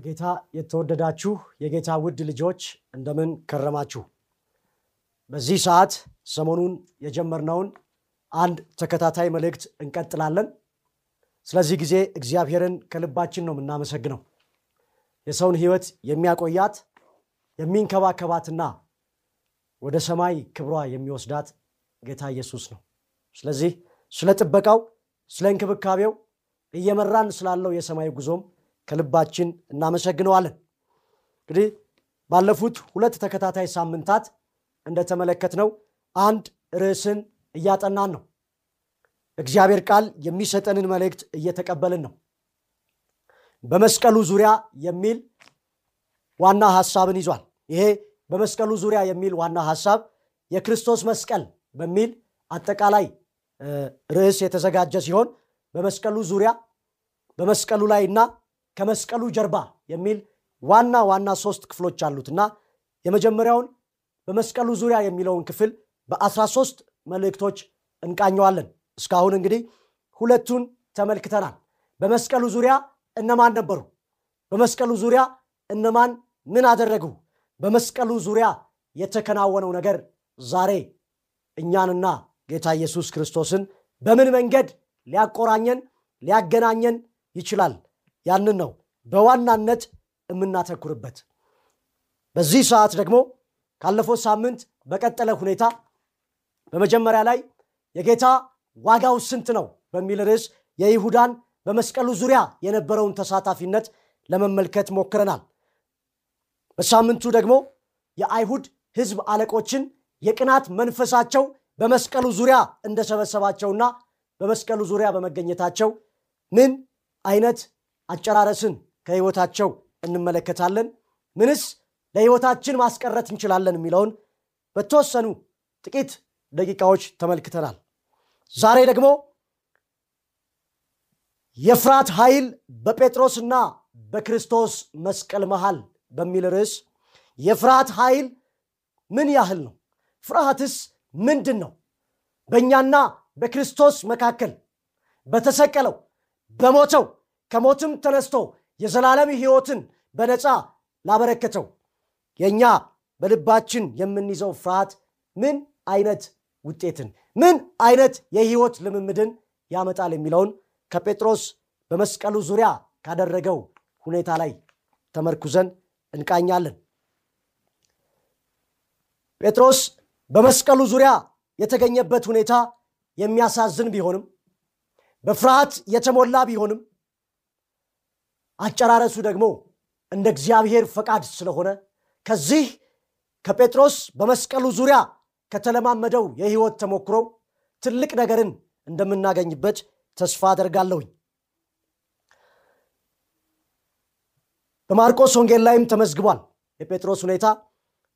በጌታ የተወደዳችሁ የጌታ ውድ ልጆች እንደምን ከረማችሁ? በዚህ ሰዓት ሰሞኑን የጀመርነውን አንድ ተከታታይ መልእክት እንቀጥላለን። ስለዚህ ጊዜ እግዚአብሔርን ከልባችን ነው የምናመሰግነው። የሰውን ሕይወት የሚያቆያት የሚንከባከባትና ወደ ሰማይ ክብሯ የሚወስዳት ጌታ ኢየሱስ ነው። ስለዚህ ስለ ጥበቃው፣ ስለ እንክብካቤው እየመራን ስላለው የሰማይ ጉዞም ከልባችን እናመሰግነዋለን። እንግዲህ ባለፉት ሁለት ተከታታይ ሳምንታት እንደተመለከትነው አንድ ርዕስን እያጠናን ነው። እግዚአብሔር ቃል የሚሰጠንን መልእክት እየተቀበልን ነው። በመስቀሉ ዙሪያ የሚል ዋና ሐሳብን ይዟል። ይሄ በመስቀሉ ዙሪያ የሚል ዋና ሐሳብ የክርስቶስ መስቀል በሚል አጠቃላይ ርዕስ የተዘጋጀ ሲሆን በመስቀሉ ዙሪያ በመስቀሉ ላይ እና ከመስቀሉ ጀርባ የሚል ዋና ዋና ሶስት ክፍሎች አሉት እና የመጀመሪያውን በመስቀሉ ዙሪያ የሚለውን ክፍል በ13 መልእክቶች እንቃኘዋለን። እስካሁን እንግዲህ ሁለቱን ተመልክተናል። በመስቀሉ ዙሪያ እነማን ነበሩ? በመስቀሉ ዙሪያ እነማን ምን አደረጉ? በመስቀሉ ዙሪያ የተከናወነው ነገር ዛሬ እኛንና ጌታ ኢየሱስ ክርስቶስን በምን መንገድ ሊያቆራኘን ሊያገናኘን ይችላል? ያንን ነው በዋናነት የምናተኩርበት። በዚህ ሰዓት ደግሞ ካለፈው ሳምንት በቀጠለ ሁኔታ በመጀመሪያ ላይ የጌታ ዋጋው ስንት ነው በሚል ርዕስ የይሁዳን በመስቀሉ ዙሪያ የነበረውን ተሳታፊነት ለመመልከት ሞክረናል። በሳምንቱ ደግሞ የአይሁድ ሕዝብ አለቆችን የቅናት መንፈሳቸው በመስቀሉ ዙሪያ እንደሰበሰባቸውና በመስቀሉ ዙሪያ በመገኘታቸው ምን አይነት አጨራረስን ከህይወታቸው እንመለከታለን። ምንስ ለህይወታችን ማስቀረት እንችላለን የሚለውን በተወሰኑ ጥቂት ደቂቃዎች ተመልክተናል። ዛሬ ደግሞ የፍርሃት ኃይል በጴጥሮስና በክርስቶስ መስቀል መሃል በሚል ርዕስ የፍርሃት ኃይል ምን ያህል ነው? ፍርሃትስ ምንድን ነው? በእኛና በክርስቶስ መካከል በተሰቀለው በሞተው ከሞትም ተነስቶ የዘላለም ሕይወትን በነፃ ላበረከተው የእኛ በልባችን የምንይዘው ፍርሃት ምን አይነት ውጤትን ምን አይነት የሕይወት ልምምድን ያመጣል የሚለውን ከጴጥሮስ በመስቀሉ ዙሪያ ካደረገው ሁኔታ ላይ ተመርኩዘን እንቃኛለን። ጴጥሮስ በመስቀሉ ዙሪያ የተገኘበት ሁኔታ የሚያሳዝን ቢሆንም በፍርሃት የተሞላ ቢሆንም አጨራረሱ ደግሞ እንደ እግዚአብሔር ፈቃድ ስለሆነ ከዚህ ከጴጥሮስ በመስቀሉ ዙሪያ ከተለማመደው የሕይወት ተሞክሮ ትልቅ ነገርን እንደምናገኝበት ተስፋ አደርጋለሁኝ። በማርቆስ ወንጌል ላይም ተመዝግቧል የጴጥሮስ ሁኔታ።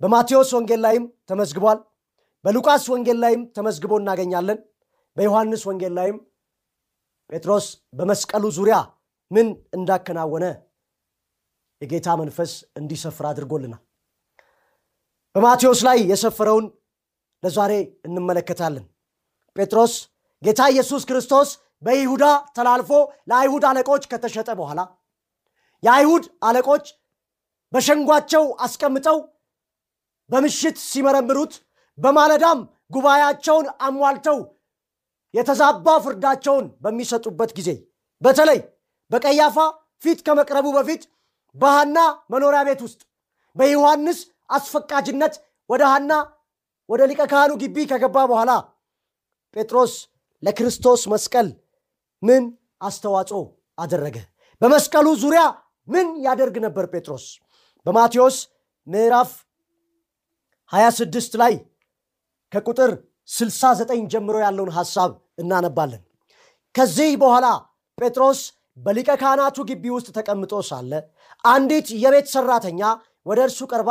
በማቴዎስ ወንጌል ላይም ተመዝግቧል። በሉቃስ ወንጌል ላይም ተመዝግቦ እናገኛለን። በዮሐንስ ወንጌል ላይም ጴጥሮስ በመስቀሉ ዙሪያ ምን እንዳከናወነ የጌታ መንፈስ እንዲሰፍር አድርጎልናል። በማቴዎስ ላይ የሰፈረውን ለዛሬ እንመለከታለን። ጴጥሮስ ጌታ ኢየሱስ ክርስቶስ በይሁዳ ተላልፎ ለአይሁድ አለቆች ከተሸጠ በኋላ የአይሁድ አለቆች በሸንጓቸው አስቀምጠው በምሽት ሲመረምሩት፣ በማለዳም ጉባኤያቸውን አሟልተው የተዛባ ፍርዳቸውን በሚሰጡበት ጊዜ በተለይ በቀያፋ ፊት ከመቅረቡ በፊት በሐና መኖሪያ ቤት ውስጥ በዮሐንስ አስፈቃጅነት ወደ ሐና ወደ ሊቀ ካህኑ ግቢ ከገባ በኋላ ጴጥሮስ ለክርስቶስ መስቀል ምን አስተዋጽኦ አደረገ? በመስቀሉ ዙሪያ ምን ያደርግ ነበር ጴጥሮስ? በማቴዎስ ምዕራፍ 26 ላይ ከቁጥር 69 ጀምሮ ያለውን ሐሳብ እናነባለን። ከዚህ በኋላ ጴጥሮስ በሊቀ ካህናቱ ግቢ ውስጥ ተቀምጦ ሳለ አንዲት የቤት ሠራተኛ ወደ እርሱ ቀርባ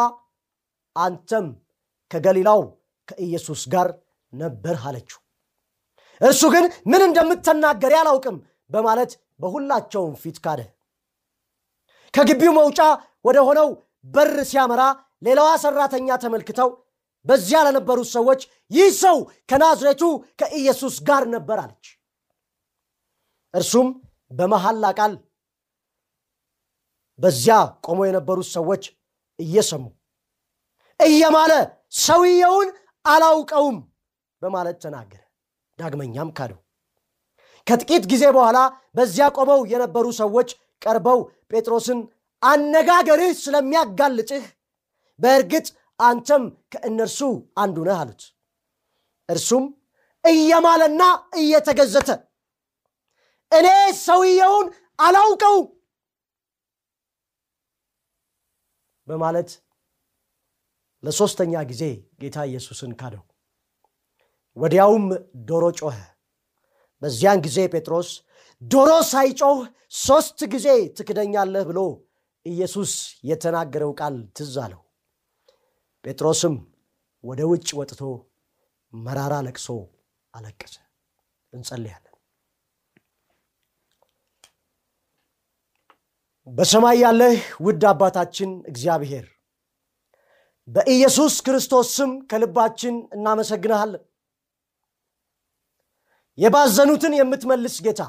አንተም ከገሊላው ከኢየሱስ ጋር ነበር አለችው። እርሱ ግን ምን እንደምትናገር አላውቅም በማለት በሁላቸውም ፊት ካደ። ከግቢው መውጫ ወደ ሆነው በር ሲያመራ ሌላዋ ሠራተኛ ተመልክተው በዚያ ለነበሩት ሰዎች ይህ ሰው ከናዝሬቱ ከኢየሱስ ጋር ነበር አለች። እርሱም በመሐላ ቃል በዚያ ቆመው የነበሩት ሰዎች እየሰሙ እየማለ ሰውየውን አላውቀውም በማለት ተናገረ። ዳግመኛም ካደው። ከጥቂት ጊዜ በኋላ በዚያ ቆመው የነበሩ ሰዎች ቀርበው ጴጥሮስን አነጋገርህ ስለሚያጋልጥህ በእርግጥ አንተም ከእነርሱ አንዱ ነህ አሉት። እርሱም እየማለና እየተገዘተ እኔ ሰውየውን አላውቀውም በማለት ለሦስተኛ ጊዜ ጌታ ኢየሱስን ካደው። ወዲያውም ዶሮ ጮኸ። በዚያን ጊዜ ጴጥሮስ ዶሮ ሳይጮህ ሦስት ጊዜ ትክደኛለህ ብሎ ኢየሱስ የተናገረው ቃል ትዝ አለው። ጴጥሮስም ወደ ውጭ ወጥቶ መራራ ለቅሶ አለቀሰ። እንጸልያለን። በሰማይ ያለህ ውድ አባታችን እግዚአብሔር በኢየሱስ ክርስቶስ ስም ከልባችን እናመሰግንሃለን። የባዘኑትን የምትመልስ ጌታ፣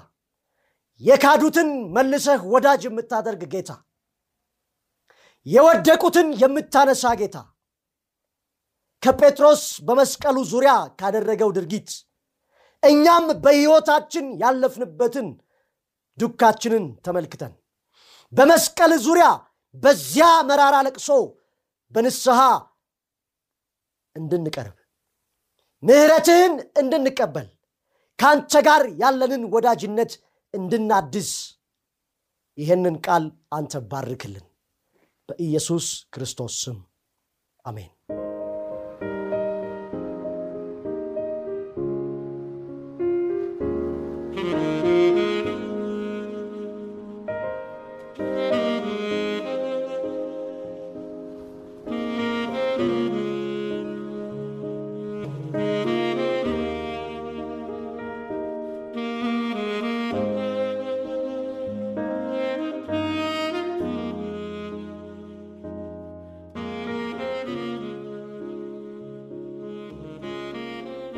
የካዱትን መልሰህ ወዳጅ የምታደርግ ጌታ፣ የወደቁትን የምታነሳ ጌታ ከጴጥሮስ በመስቀሉ ዙሪያ ካደረገው ድርጊት እኛም በሕይወታችን ያለፍንበትን ዱካችንን ተመልክተን በመስቀል ዙሪያ በዚያ መራራ ለቅሶ በንስሐ እንድንቀርብ ምሕረትህን እንድንቀበል ከአንተ ጋር ያለንን ወዳጅነት እንድናድስ ይህንን ቃል አንተ ባርክልን። በኢየሱስ ክርስቶስ ስም አሜን።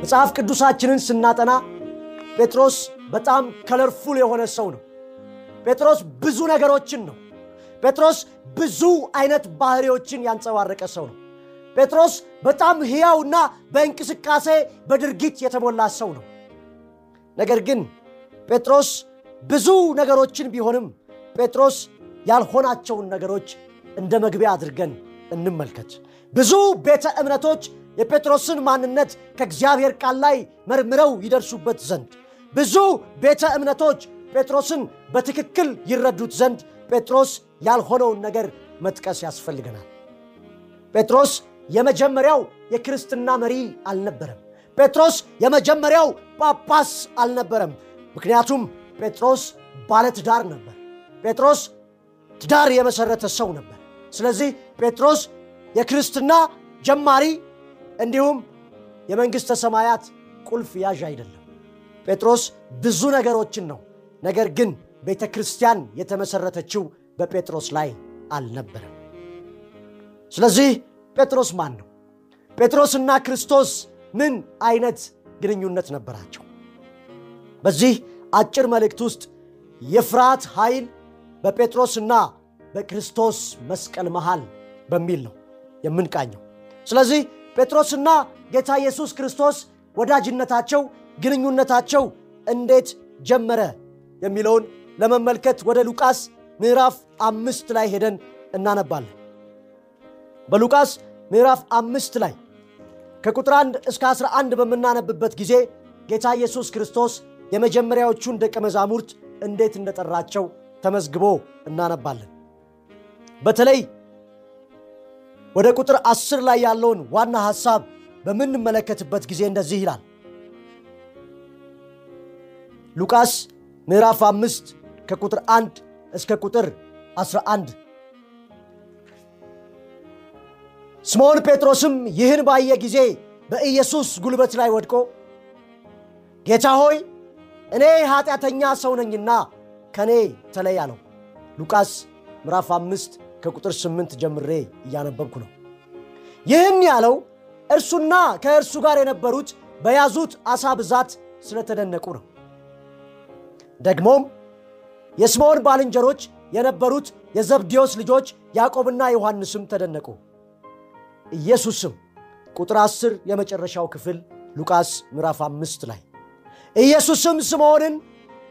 መጽሐፍ ቅዱሳችንን ስናጠና ጴጥሮስ በጣም ከለርፉል የሆነ ሰው ነው። ጴጥሮስ ብዙ ነገሮችን ነው። ጴጥሮስ ብዙ አይነት ባህሪዎችን ያንጸባረቀ ሰው ነው። ጴጥሮስ በጣም ሕያውና በእንቅስቃሴ በድርጊት የተሞላ ሰው ነው። ነገር ግን ጴጥሮስ ብዙ ነገሮችን ቢሆንም ጴጥሮስ ያልሆናቸውን ነገሮች እንደ መግቢያ አድርገን እንመልከት። ብዙ ቤተ እምነቶች የጴጥሮስን ማንነት ከእግዚአብሔር ቃል ላይ መርምረው ይደርሱበት ዘንድ ብዙ ቤተ እምነቶች ጴጥሮስን በትክክል ይረዱት ዘንድ ጴጥሮስ ያልሆነውን ነገር መጥቀስ ያስፈልገናል። ጴጥሮስ የመጀመሪያው የክርስትና መሪ አልነበረም። ጴጥሮስ የመጀመሪያው ጳጳስ አልነበረም። ምክንያቱም ጴጥሮስ ባለትዳር ነበር። ጴጥሮስ ትዳር የመሰረተ ሰው ነበር። ስለዚህ ጴጥሮስ የክርስትና ጀማሪ እንዲሁም የመንግሥተ ሰማያት ቁልፍ ያዥ አይደለም። ጴጥሮስ ብዙ ነገሮችን ነው። ነገር ግን ቤተ ክርስቲያን የተመሰረተችው በጴጥሮስ ላይ አልነበረም። ስለዚህ ጴጥሮስ ማን ነው? ጴጥሮስና ክርስቶስ ምን አይነት ግንኙነት ነበራቸው? በዚህ አጭር መልእክት ውስጥ የፍርሃት ኃይል በጴጥሮስና በክርስቶስ መስቀል መሃል በሚል ነው የምንቃኘው። ስለዚህ ጴጥሮስና ጌታ ኢየሱስ ክርስቶስ ወዳጅነታቸው፣ ግንኙነታቸው እንዴት ጀመረ የሚለውን ለመመልከት ወደ ሉቃስ ምዕራፍ አምስት ላይ ሄደን እናነባለን። በሉቃስ ምዕራፍ አምስት ላይ ከቁጥር 1 እስከ 11 በምናነብበት ጊዜ ጌታ ኢየሱስ ክርስቶስ የመጀመሪያዎቹን ደቀ መዛሙርት እንዴት እንደጠራቸው ተመዝግቦ እናነባለን። በተለይ ወደ ቁጥር አስር ላይ ያለውን ዋና ሐሳብ በምንመለከትበት ጊዜ እንደዚህ ይላል። ሉቃስ ምዕራፍ አምስት ከቁጥር አንድ እስከ ቁጥር 11 ስምዖን ጴጥሮስም ይህን ባየ ጊዜ በኢየሱስ ጉልበት ላይ ወድቆ ጌታ ሆይ እኔ ኃጢአተኛ ሰው ነኝና ከእኔ ተለይ አለው። ሉቃስ ምዕራፍ አምስት ከቁጥር ስምንት ጀምሬ እያነበብኩ ነው። ይህን ያለው እርሱና ከእርሱ ጋር የነበሩት በያዙት ዓሣ ብዛት ስለተደነቁ ነው። ደግሞም የስምዖን ባልንጀሮች የነበሩት የዘብዴዎስ ልጆች ያዕቆብና ዮሐንስም ተደነቁ። ኢየሱስም ቁጥር 10 የመጨረሻው ክፍል ሉቃስ ምዕራፍ አምስት ላይ ኢየሱስም ስምዖንን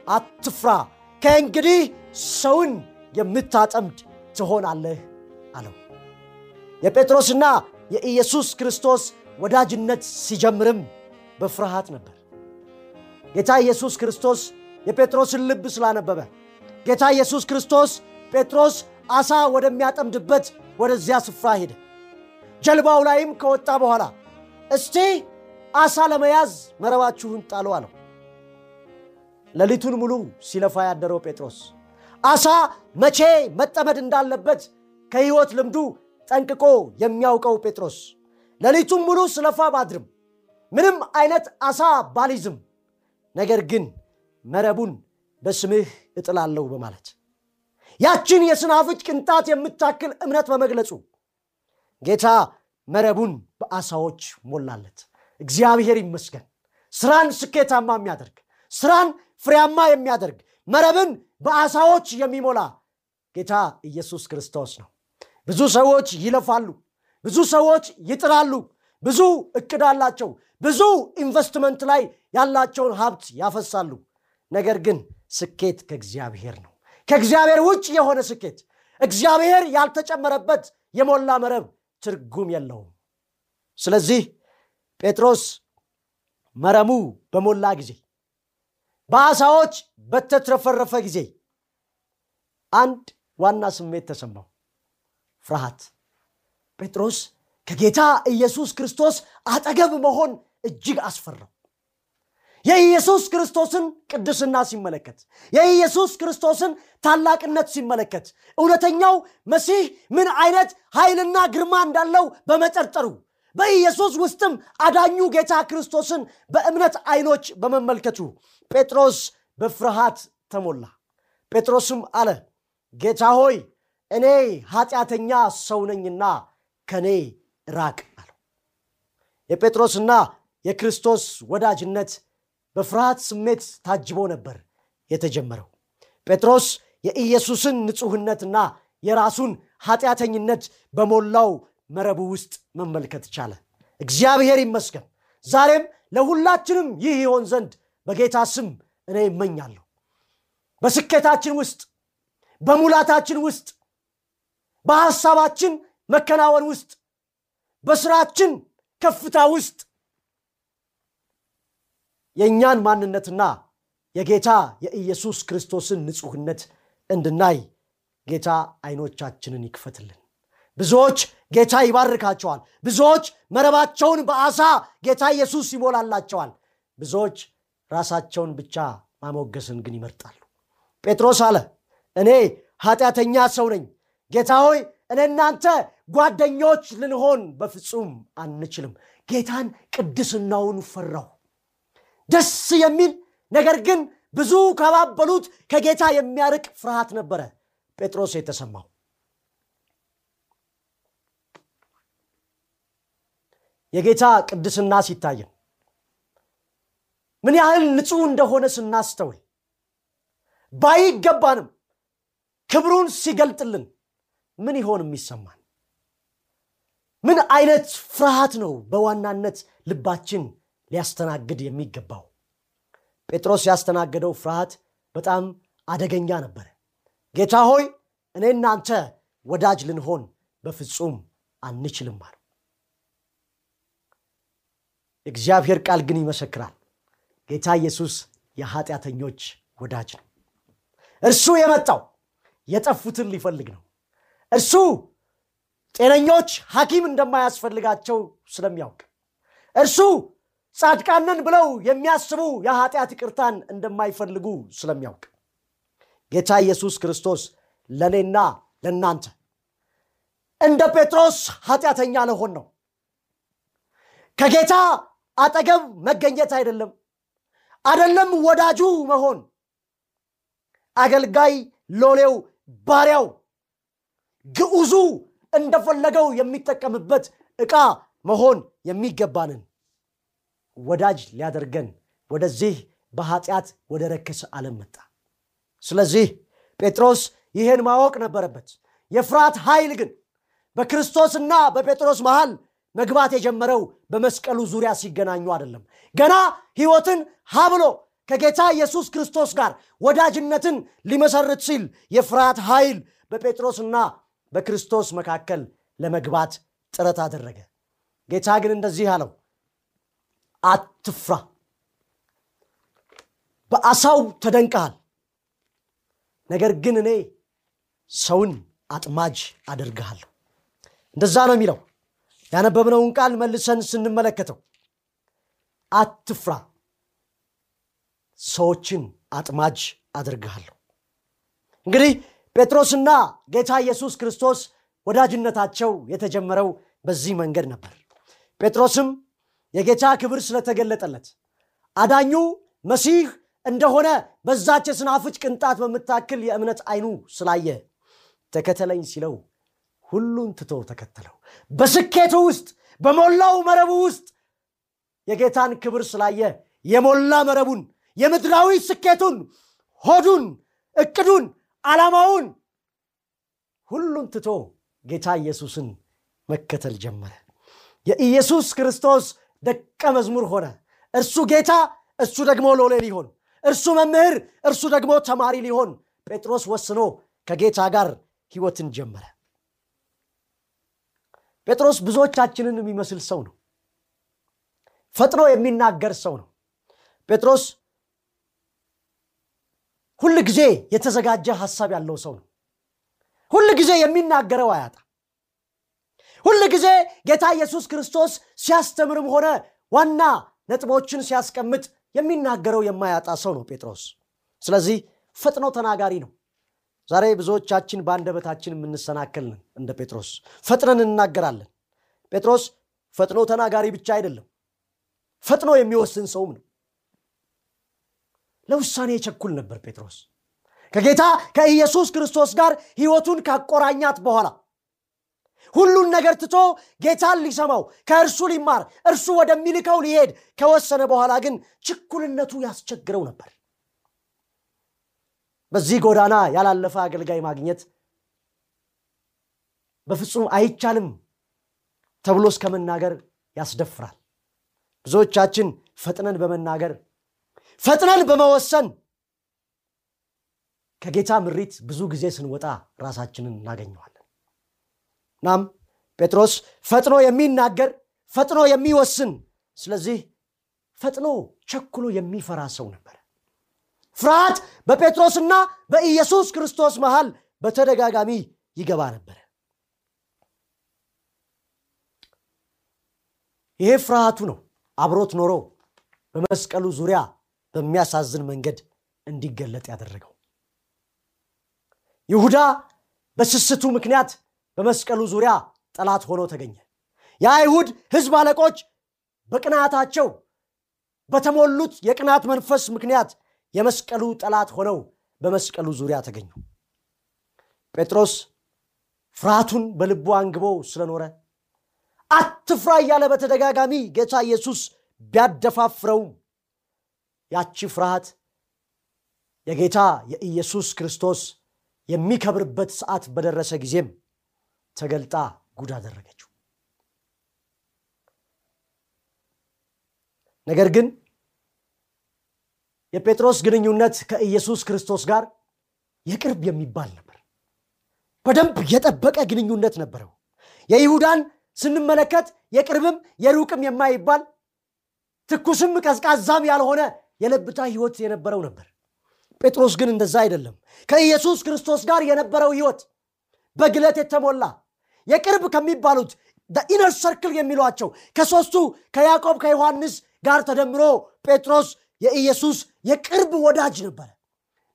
አትፍራ፣ ከእንግዲህ ሰውን የምታጠምድ ትሆናለህ አለው። የጴጥሮስና የኢየሱስ ክርስቶስ ወዳጅነት ሲጀምርም በፍርሃት ነበር። ጌታ ኢየሱስ ክርስቶስ የጴጥሮስን ልብ ስላነበበ ጌታ ኢየሱስ ክርስቶስ ጴጥሮስ ዓሣ ወደሚያጠምድበት ወደዚያ ስፍራ ሄደ። ጀልባው ላይም ከወጣ በኋላ እስቲ ዓሣ ለመያዝ መረባችሁን ጣሉ አለው። ሌሊቱን ሙሉ ሲለፋ ያደረው ጴጥሮስ ዓሣ መቼ መጠመድ እንዳለበት ከሕይወት ልምዱ ጠንቅቆ የሚያውቀው ጴጥሮስ ሌሊቱን ሙሉ ስለፋ ባድርም ምንም አይነት ዓሣ ባሊዝም ነገር ግን መረቡን በስምህ እጥላለሁ በማለት ያችን የስናፍጭ ቅንጣት የምታክል እምነት በመግለጹ ጌታ መረቡን በዓሣዎች ሞላለት። እግዚአብሔር ይመስገን። ስራን ስኬታማ የሚያደርግ ስራን ፍሬያማ የሚያደርግ መረብን በዓሣዎች የሚሞላ ጌታ ኢየሱስ ክርስቶስ ነው። ብዙ ሰዎች ይለፋሉ፣ ብዙ ሰዎች ይጥራሉ፣ ብዙ እቅድ አላቸው፣ ብዙ ኢንቨስትመንት ላይ ያላቸውን ሀብት ያፈሳሉ። ነገር ግን ስኬት ከእግዚአብሔር ነው። ከእግዚአብሔር ውጭ የሆነ ስኬት፣ እግዚአብሔር ያልተጨመረበት የሞላ መረብ ትርጉም የለውም። ስለዚህ ጴጥሮስ መረሙ በሞላ ጊዜ በዓሣዎች በተትረፈረፈ ጊዜ አንድ ዋና ስሜት ተሰማው፣ ፍርሃት። ጴጥሮስ ከጌታ ኢየሱስ ክርስቶስ አጠገብ መሆን እጅግ አስፈራው። የኢየሱስ ክርስቶስን ቅድስና ሲመለከት፣ የኢየሱስ ክርስቶስን ታላቅነት ሲመለከት፣ እውነተኛው መሲህ ምን አይነት ኃይልና ግርማ እንዳለው በመጠርጠሩ በኢየሱስ ውስጥም አዳኙ ጌታ ክርስቶስን በእምነት አይኖች በመመልከቱ ጴጥሮስ በፍርሃት ተሞላ። ጴጥሮስም አለ፣ ጌታ ሆይ እኔ ኃጢአተኛ ሰው ነኝና ከኔ ራቅ አለው። የጴጥሮስና የክርስቶስ ወዳጅነት በፍርሃት ስሜት ታጅቦ ነበር የተጀመረው። ጴጥሮስ የኢየሱስን ንጹሕነትና የራሱን ኃጢአተኝነት በሞላው መረቡ ውስጥ መመልከት ቻለ። እግዚአብሔር ይመስገን። ዛሬም ለሁላችንም ይህ ይሆን ዘንድ በጌታ ስም እኔ ይመኛለሁ። በስኬታችን ውስጥ፣ በሙላታችን ውስጥ፣ በሐሳባችን መከናወን ውስጥ፣ በስራችን ከፍታ ውስጥ የእኛን ማንነትና የጌታ የኢየሱስ ክርስቶስን ንጹሕነት እንድናይ ጌታ አይኖቻችንን ይክፈትልን። ብዙዎች ጌታ ይባርካቸዋል። ብዙዎች መረባቸውን በዓሣ ጌታ ኢየሱስ ይሞላላቸዋል። ብዙዎች ራሳቸውን ብቻ ማሞገስን ግን ይመርጣሉ። ጴጥሮስ አለ፣ እኔ ኃጢአተኛ ሰው ነኝ። ጌታ ሆይ እኔ እናንተ ጓደኞች ልንሆን በፍጹም አንችልም። ጌታን ቅድስናውን ፈራው። ደስ የሚል ነገር ግን ብዙ ከባበሉት ከጌታ የሚያርቅ ፍርሃት ነበረ ጴጥሮስ የተሰማው። የጌታ ቅድስና ሲታየን ምን ያህል ንጹሕ እንደሆነ ስናስተውል ባይገባንም ክብሩን ሲገልጥልን ምን ይሆን የሚሰማን? ምን አይነት ፍርሃት ነው በዋናነት ልባችን ሊያስተናግድ የሚገባው? ጴጥሮስ ያስተናገደው ፍርሃት በጣም አደገኛ ነበረ። ጌታ ሆይ እኔ እናንተ ወዳጅ ልንሆን በፍጹም አንችልም አለ። የእግዚአብሔር ቃል ግን ይመሰክራል። ጌታ ኢየሱስ የኃጢአተኞች ወዳጅ ነው። እርሱ የመጣው የጠፉትን ሊፈልግ ነው። እርሱ ጤነኞች ሐኪም እንደማያስፈልጋቸው ስለሚያውቅ እርሱ ጻድቃንን ብለው የሚያስቡ የኃጢአት ይቅርታን እንደማይፈልጉ ስለሚያውቅ ጌታ ኢየሱስ ክርስቶስ ለእኔና ለእናንተ እንደ ጴጥሮስ ኃጢአተኛ ለሆን ነው ከጌታ አጠገብ መገኘት አይደለም። አደለም ወዳጁ መሆን አገልጋይ ሎሌው ባሪያው ግዑዙ እንደፈለገው የሚጠቀምበት ዕቃ መሆን የሚገባንን። ወዳጅ ሊያደርገን ወደዚህ በኃጢአት ወደ ረከሰ ዓለም መጣ። ስለዚህ ጴጥሮስ ይህን ማወቅ ነበረበት። የፍርሃት ኃይል ግን በክርስቶስና በጴጥሮስ መሃል መግባት የጀመረው በመስቀሉ ዙሪያ ሲገናኙ አይደለም። ገና ህይወትን ሀብሎ ከጌታ ኢየሱስ ክርስቶስ ጋር ወዳጅነትን ሊመሰርት ሲል የፍርሃት ኃይል በጴጥሮስና በክርስቶስ መካከል ለመግባት ጥረት አደረገ። ጌታ ግን እንደዚህ አለው አትፍራ በአሳው ተደንቀሃል። ነገር ግን እኔ ሰውን አጥማጅ አደርግሃለሁ። እንደዛ ነው የሚለው ያነበብነውን ቃል መልሰን ስንመለከተው አትፍራ። ሰዎችን አጥማጅ አድርግሃለሁ። እንግዲህ ጴጥሮስና ጌታ ኢየሱስ ክርስቶስ ወዳጅነታቸው የተጀመረው በዚህ መንገድ ነበር። ጴጥሮስም የጌታ ክብር ስለተገለጠለት አዳኙ መሲህ እንደሆነ በዛች የስናፍጭ ቅንጣት በምታክል የእምነት አይኑ ስላየ ተከተለኝ ሲለው ሁሉን ትቶ ተከተለው። በስኬቱ ውስጥ በሞላው መረቡ ውስጥ የጌታን ክብር ስላየ የሞላ መረቡን የምድራዊ ስኬቱን ሆዱን እቅዱን ዓላማውን ሁሉን ትቶ ጌታ ኢየሱስን መከተል ጀመረ። የኢየሱስ ክርስቶስ ደቀ መዝሙር ሆነ። እርሱ ጌታ እሱ ደግሞ ሎሌ ሊሆን እርሱ መምህር እርሱ ደግሞ ተማሪ ሊሆን ጴጥሮስ ወስኖ ከጌታ ጋር ህይወትን ጀመረ ጴጥሮስ ብዙዎቻችንን የሚመስል ሰው ነው። ፈጥኖ የሚናገር ሰው ነው። ጴጥሮስ ሁል ጊዜ የተዘጋጀ ሐሳብ ያለው ሰው ነው። ሁል ጊዜ የሚናገረው አያጣ። ሁል ጊዜ ጌታ ኢየሱስ ክርስቶስ ሲያስተምርም ሆነ ዋና ነጥቦችን ሲያስቀምጥ የሚናገረው የማያጣ ሰው ነው ጴጥሮስ። ስለዚህ ፈጥኖ ተናጋሪ ነው ዛሬ ብዙዎቻችን በአንደበታችን የምንሰናከልን እንደ ጴጥሮስ። ፈጥነን እናገራለን ጴጥሮስ ፈጥኖ ተናጋሪ ብቻ አይደለም ፈጥኖ የሚወስን ሰውም ነው። ለውሳኔ የቸኩል ነበር ጴጥሮስ። ከጌታ ከኢየሱስ ክርስቶስ ጋር ህይወቱን ካቆራኛት በኋላ ሁሉን ነገር ትቶ ጌታን ሊሰማው ከእርሱ ሊማር እርሱ ወደሚልከው ሊሄድ ከወሰነ በኋላ ግን ችኩልነቱ ያስቸግረው ነበር በዚህ ጎዳና ያላለፈ አገልጋይ ማግኘት በፍጹም አይቻልም ተብሎ እስከ መናገር ያስደፍራል። ብዙዎቻችን ፈጥነን በመናገር ፈጥነን በመወሰን ከጌታ ምሪት ብዙ ጊዜ ስንወጣ ራሳችንን እናገኘዋለን። እናም ጴጥሮስ ፈጥኖ የሚናገር ፈጥኖ የሚወስን ስለዚህ ፈጥኖ ቸኩሎ የሚፈራ ሰው ነበር ፍርሃት በጴጥሮስና በኢየሱስ ክርስቶስ መሃል በተደጋጋሚ ይገባ ነበረ ይሄ ፍርሃቱ ነው አብሮት ኖሮ በመስቀሉ ዙሪያ በሚያሳዝን መንገድ እንዲገለጥ ያደረገው። ይሁዳ በስስቱ ምክንያት በመስቀሉ ዙሪያ ጠላት ሆኖ ተገኘ። የአይሁድ ህዝብ አለቆች በቅናታቸው በተሞሉት የቅናት መንፈስ ምክንያት የመስቀሉ ጠላት ሆነው በመስቀሉ ዙሪያ ተገኙ። ጴጥሮስ ፍርሃቱን በልቡ አንግቦ ስለኖረ አትፍራ እያለ በተደጋጋሚ ጌታ ኢየሱስ ቢያደፋፍረውም ያቺ ፍርሃት የጌታ የኢየሱስ ክርስቶስ የሚከብርበት ሰዓት በደረሰ ጊዜም ተገልጣ ጉድ አደረገችው። ነገር ግን የጴጥሮስ ግንኙነት ከኢየሱስ ክርስቶስ ጋር የቅርብ የሚባል ነበር። በደንብ የጠበቀ ግንኙነት ነበረው። የይሁዳን ስንመለከት የቅርብም የሩቅም የማይባል ትኩስም ቀዝቃዛም ያልሆነ የለብታ ህይወት የነበረው ነበር። ጴጥሮስ ግን እንደዛ አይደለም። ከኢየሱስ ክርስቶስ ጋር የነበረው ህይወት በግለት የተሞላ የቅርብ ከሚባሉት ኢነር ሰርክል የሚሏቸው ከሦስቱ ከያዕቆብ ከዮሐንስ ጋር ተደምሮ ጴጥሮስ የኢየሱስ የቅርብ ወዳጅ ነበረ።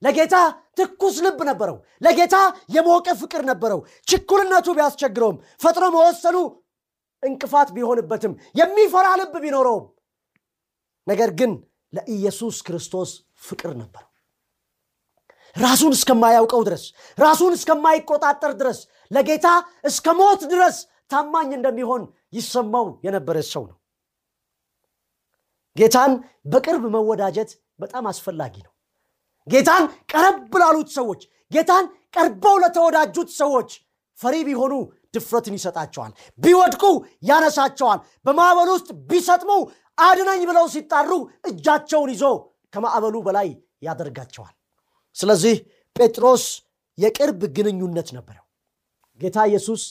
ለጌታ ትኩስ ልብ ነበረው። ለጌታ የሞቀ ፍቅር ነበረው። ችኩልነቱ ቢያስቸግረውም ፈጥኖ መወሰኑ እንቅፋት ቢሆንበትም የሚፈራ ልብ ቢኖረውም ነገር ግን ለኢየሱስ ክርስቶስ ፍቅር ነበረው። ራሱን እስከማያውቀው ድረስ ራሱን እስከማይቆጣጠር ድረስ ለጌታ እስከ ሞት ድረስ ታማኝ እንደሚሆን ይሰማው የነበረ ሰው ነው ጌታን በቅርብ መወዳጀት በጣም አስፈላጊ ነው። ጌታን ቀረብ ላሉት ሰዎች ጌታን ቀርበው ለተወዳጁት ሰዎች ፈሪ ቢሆኑ ድፍረትን ይሰጣቸዋል ቢወድቁ ያነሳቸዋል በማዕበል ውስጥ ቢሰጥሙ አድነኝ ብለው ሲጣሩ እጃቸውን ይዞ ከማዕበሉ በላይ ያደርጋቸዋል። ስለዚህ ጴጥሮስ የቅርብ ግንኙነት ነበረው። ጌታ ኢየሱስ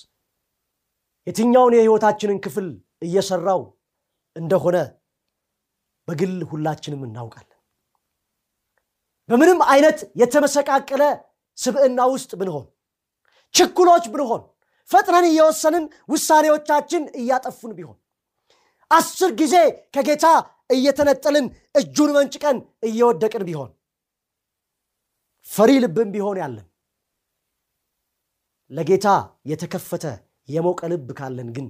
የትኛውን የህይወታችንን ክፍል እየሰራው እንደሆነ በግል ሁላችንም እናውቃለን። በምንም አይነት የተመሰቃቀለ ስብዕና ውስጥ ብንሆን ችኩሎች ብንሆን ፈጥነን እየወሰንን ውሳኔዎቻችን እያጠፉን ቢሆን አስር ጊዜ ከጌታ እየተነጠልን እጁን መንጭቀን እየወደቅን ቢሆን ፈሪ ልብም ቢሆን ያለን ለጌታ የተከፈተ የሞቀ ልብ ካለን ግን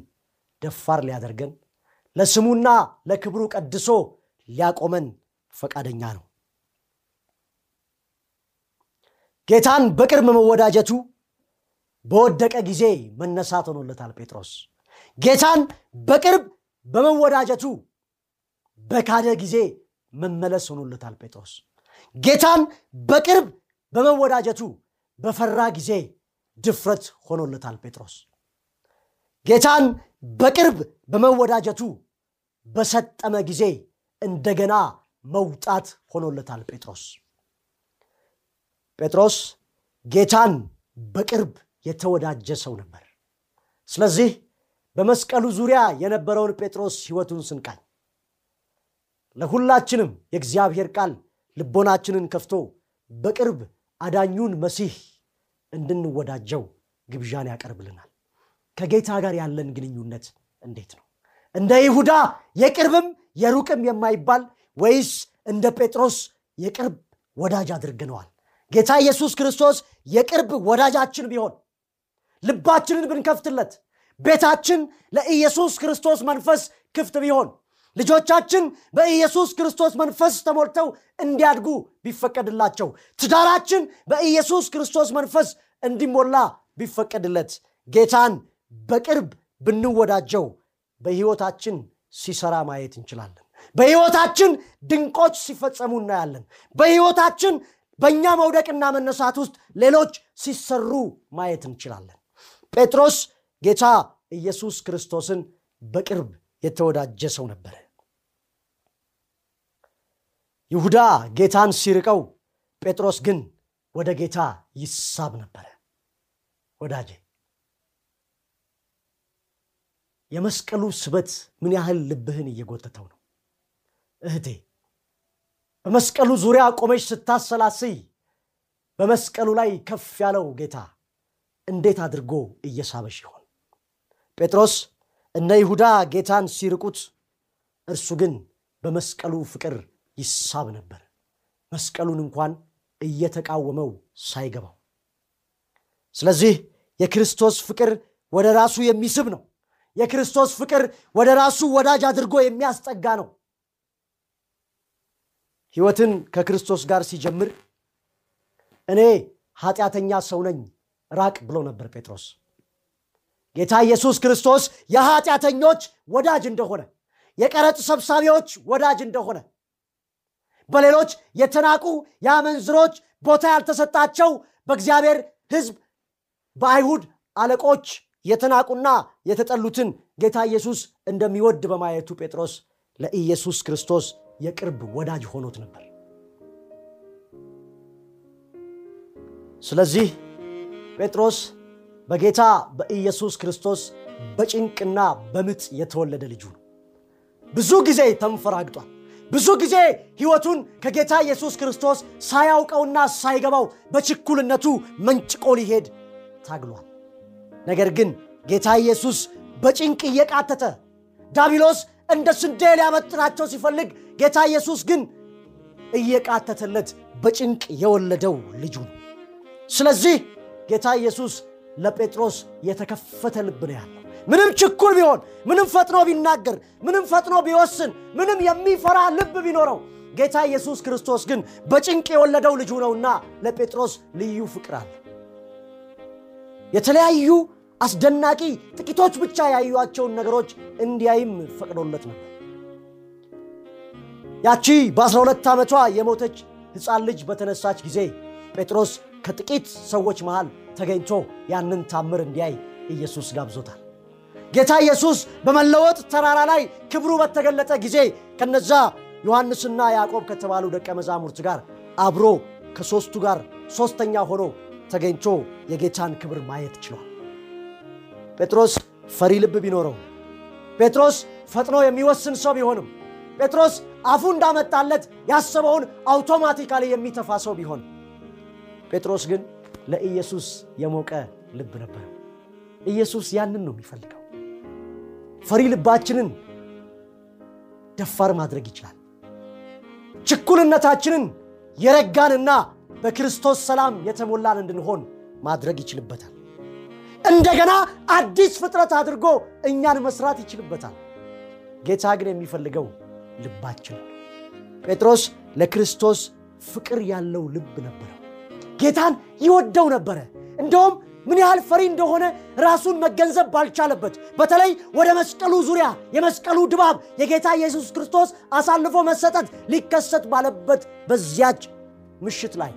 ደፋር ሊያደርገን ለስሙና ለክብሩ ቀድሶ ሊያቆመን ፈቃደኛ ነው። ጌታን በቅርብ መወዳጀቱ በወደቀ ጊዜ መነሳት ሆኖለታል ጴጥሮስ። ጌታን በቅርብ በመወዳጀቱ በካደ ጊዜ መመለስ ሆኖለታል ጴጥሮስ። ጌታን በቅርብ በመወዳጀቱ በፈራ ጊዜ ድፍረት ሆኖለታል ጴጥሮስ። ጌታን በቅርብ በመወዳጀቱ በሰጠመ ጊዜ እንደገና መውጣት ሆኖለታል ጴጥሮስ። ጴጥሮስ ጌታን በቅርብ የተወዳጀ ሰው ነበር። ስለዚህ በመስቀሉ ዙሪያ የነበረውን ጴጥሮስ ህይወቱን ስንቃኝ ለሁላችንም የእግዚአብሔር ቃል ልቦናችንን ከፍቶ በቅርብ አዳኙን መሲህ እንድንወዳጀው ግብዣን ያቀርብልናል። ከጌታ ጋር ያለን ግንኙነት እንዴት ነው? እንደ ይሁዳ የቅርብም የሩቅም የማይባል ወይስ እንደ ጴጥሮስ የቅርብ ወዳጅ አድርገነዋል? ጌታ ኢየሱስ ክርስቶስ የቅርብ ወዳጃችን ቢሆን ልባችንን ብንከፍትለት ቤታችን ለኢየሱስ ክርስቶስ መንፈስ ክፍት ቢሆን ልጆቻችን በኢየሱስ ክርስቶስ መንፈስ ተሞልተው እንዲያድጉ ቢፈቀድላቸው ትዳራችን በኢየሱስ ክርስቶስ መንፈስ እንዲሞላ ቢፈቀድለት ጌታን በቅርብ ብንወዳጀው በሕይወታችን ሲሰራ ማየት እንችላለን። በሕይወታችን ድንቆች ሲፈጸሙ እናያለን። በሕይወታችን በእኛ መውደቅና መነሳት ውስጥ ሌሎች ሲሰሩ ማየት እንችላለን። ጴጥሮስ ጌታ ኢየሱስ ክርስቶስን በቅርብ የተወዳጀ ሰው ነበረ። ይሁዳ ጌታን ሲርቀው ጴጥሮስ ግን ወደ ጌታ ይሳብ ነበረ። ወዳጄ የመስቀሉ ስበት ምን ያህል ልብህን እየጎተተው ነው? እህቴ በመስቀሉ ዙሪያ ቆመሽ ስታሰላስይ በመስቀሉ ላይ ከፍ ያለው ጌታ እንዴት አድርጎ እየሳበሽ ይሆን? ጴጥሮስ እነ ይሁዳ ጌታን ሲርቁት እርሱ ግን በመስቀሉ ፍቅር ይሳብ ነበር። መስቀሉን እንኳን እየተቃወመው ሳይገባው። ስለዚህ የክርስቶስ ፍቅር ወደ ራሱ የሚስብ ነው የክርስቶስ ፍቅር ወደ ራሱ ወዳጅ አድርጎ የሚያስጠጋ ነው። ህይወትን ከክርስቶስ ጋር ሲጀምር እኔ ኃጢአተኛ ሰው ነኝ ራቅ ብሎ ነበር ጴጥሮስ። ጌታ ኢየሱስ ክርስቶስ የኃጢአተኞች ወዳጅ እንደሆነ የቀረጥ ሰብሳቢዎች ወዳጅ እንደሆነ በሌሎች የተናቁ የአመንዝሮች ቦታ ያልተሰጣቸው በእግዚአብሔር ህዝብ በአይሁድ አለቆች የተናቁና የተጠሉትን ጌታ ኢየሱስ እንደሚወድ በማየቱ ጴጥሮስ ለኢየሱስ ክርስቶስ የቅርብ ወዳጅ ሆኖት ነበር። ስለዚህ ጴጥሮስ በጌታ በኢየሱስ ክርስቶስ በጭንቅና በምጥ የተወለደ ልጁ ነው። ብዙ ጊዜ ተንፈራግጧል። ብዙ ጊዜ ህይወቱን ከጌታ ኢየሱስ ክርስቶስ ሳያውቀውና ሳይገባው በችኩልነቱ መንጭቆ ሊሄድ ታግሏል ነገር ግን ጌታ ኢየሱስ በጭንቅ እየቃተተ ዳቢሎስ እንደ ስንዴ ሊያበጥራቸው ሲፈልግ ጌታ ኢየሱስ ግን እየቃተተለት በጭንቅ የወለደው ልጁ ነው። ስለዚህ ጌታ ኢየሱስ ለጴጥሮስ የተከፈተ ልብ ነው ያለው። ምንም ችኩል ቢሆን፣ ምንም ፈጥኖ ቢናገር፣ ምንም ፈጥኖ ቢወስን፣ ምንም የሚፈራ ልብ ቢኖረው ጌታ ኢየሱስ ክርስቶስ ግን በጭንቅ የወለደው ልጁ ነውና ለጴጥሮስ ልዩ ፍቅር አለ። የተለያዩ አስደናቂ ጥቂቶች ብቻ ያዩቸውን ነገሮች እንዲያይም ፈቅዶለት ነበር። ያቺ በ12 ዓመቷ የሞተች ሕፃን ልጅ በተነሳች ጊዜ ጴጥሮስ ከጥቂት ሰዎች መሃል ተገኝቶ ያንን ታምር እንዲያይ ኢየሱስ ጋብዞታል። ጌታ ኢየሱስ በመለወጥ ተራራ ላይ ክብሩ በተገለጠ ጊዜ ከነዛ ዮሐንስና ያዕቆብ ከተባሉ ደቀ መዛሙርት ጋር አብሮ ከሦስቱ ጋር ሦስተኛ ሆኖ ተገኝቶ የጌታን ክብር ማየት ችሏል። ጴጥሮስ ፈሪ ልብ ቢኖረው፣ ጴጥሮስ ፈጥኖ የሚወስን ሰው ቢሆንም፣ ጴጥሮስ አፉ እንዳመጣለት ያሰበውን አውቶማቲካሊ የሚተፋ ሰው ቢሆን፣ ጴጥሮስ ግን ለኢየሱስ የሞቀ ልብ ነበር። ኢየሱስ ያንን ነው የሚፈልገው። ፈሪ ልባችንን ደፋር ማድረግ ይችላል። ችኩልነታችንን የረጋንና በክርስቶስ ሰላም የተሞላን እንድንሆን ማድረግ ይችልበታል። እንደገና አዲስ ፍጥረት አድርጎ እኛን መስራት ይችልበታል። ጌታ ግን የሚፈልገው ልባችንን። ጴጥሮስ ለክርስቶስ ፍቅር ያለው ልብ ነበረው። ጌታን ይወደው ነበረ። እንደውም ምን ያህል ፈሪ እንደሆነ ራሱን መገንዘብ ባልቻለበት በተለይ ወደ መስቀሉ ዙሪያ የመስቀሉ ድባብ የጌታ ኢየሱስ ክርስቶስ አሳልፎ መሰጠት ሊከሰት ባለበት በዚያች ምሽት ላይ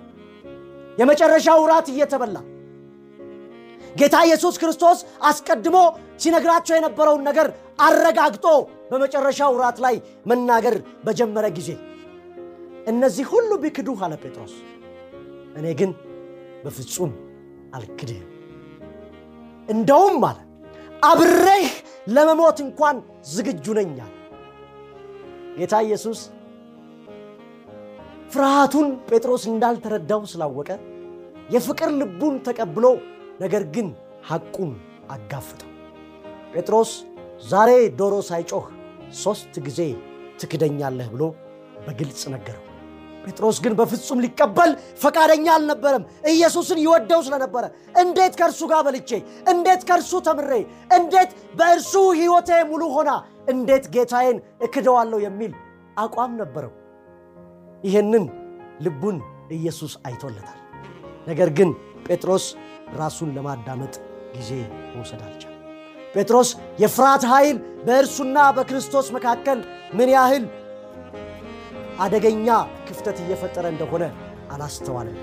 የመጨረሻው ራት እየተበላ ጌታ ኢየሱስ ክርስቶስ አስቀድሞ ሲነግራቸው የነበረውን ነገር አረጋግጦ በመጨረሻው ራት ላይ መናገር በጀመረ ጊዜ እነዚህ ሁሉ ቢክዱህ አለ ጴጥሮስ፣ እኔ ግን በፍጹም አልክድህም። እንደውም አለ አብሬህ ለመሞት እንኳን ዝግጁ ነኝ ጌታ ኢየሱስ ፍርሃቱን ጴጥሮስ እንዳልተረዳው ስላወቀ የፍቅር ልቡን ተቀብሎ ነገር ግን ሐቁን አጋፍጠው። ጴጥሮስ ዛሬ ዶሮ ሳይጮህ ሦስት ጊዜ ትክደኛለህ ብሎ በግልጽ ነገረው። ጴጥሮስ ግን በፍጹም ሊቀበል ፈቃደኛ አልነበረም። ኢየሱስን ይወደው ስለነበረ እንዴት ከእርሱ ጋር በልቼ፣ እንዴት ከእርሱ ተምሬ፣ እንዴት በእርሱ ሕይወቴ ሙሉ ሆና እንዴት ጌታዬን እክደዋለሁ የሚል አቋም ነበረው። ይህንን ልቡን ኢየሱስ አይቶለታል። ነገር ግን ጴጥሮስ ራሱን ለማዳመጥ ጊዜ መውሰድ አልቻለም። ጴጥሮስ የፍርሃት ኃይል በእርሱና በክርስቶስ መካከል ምን ያህል አደገኛ ክፍተት እየፈጠረ እንደሆነ አላስተዋለም።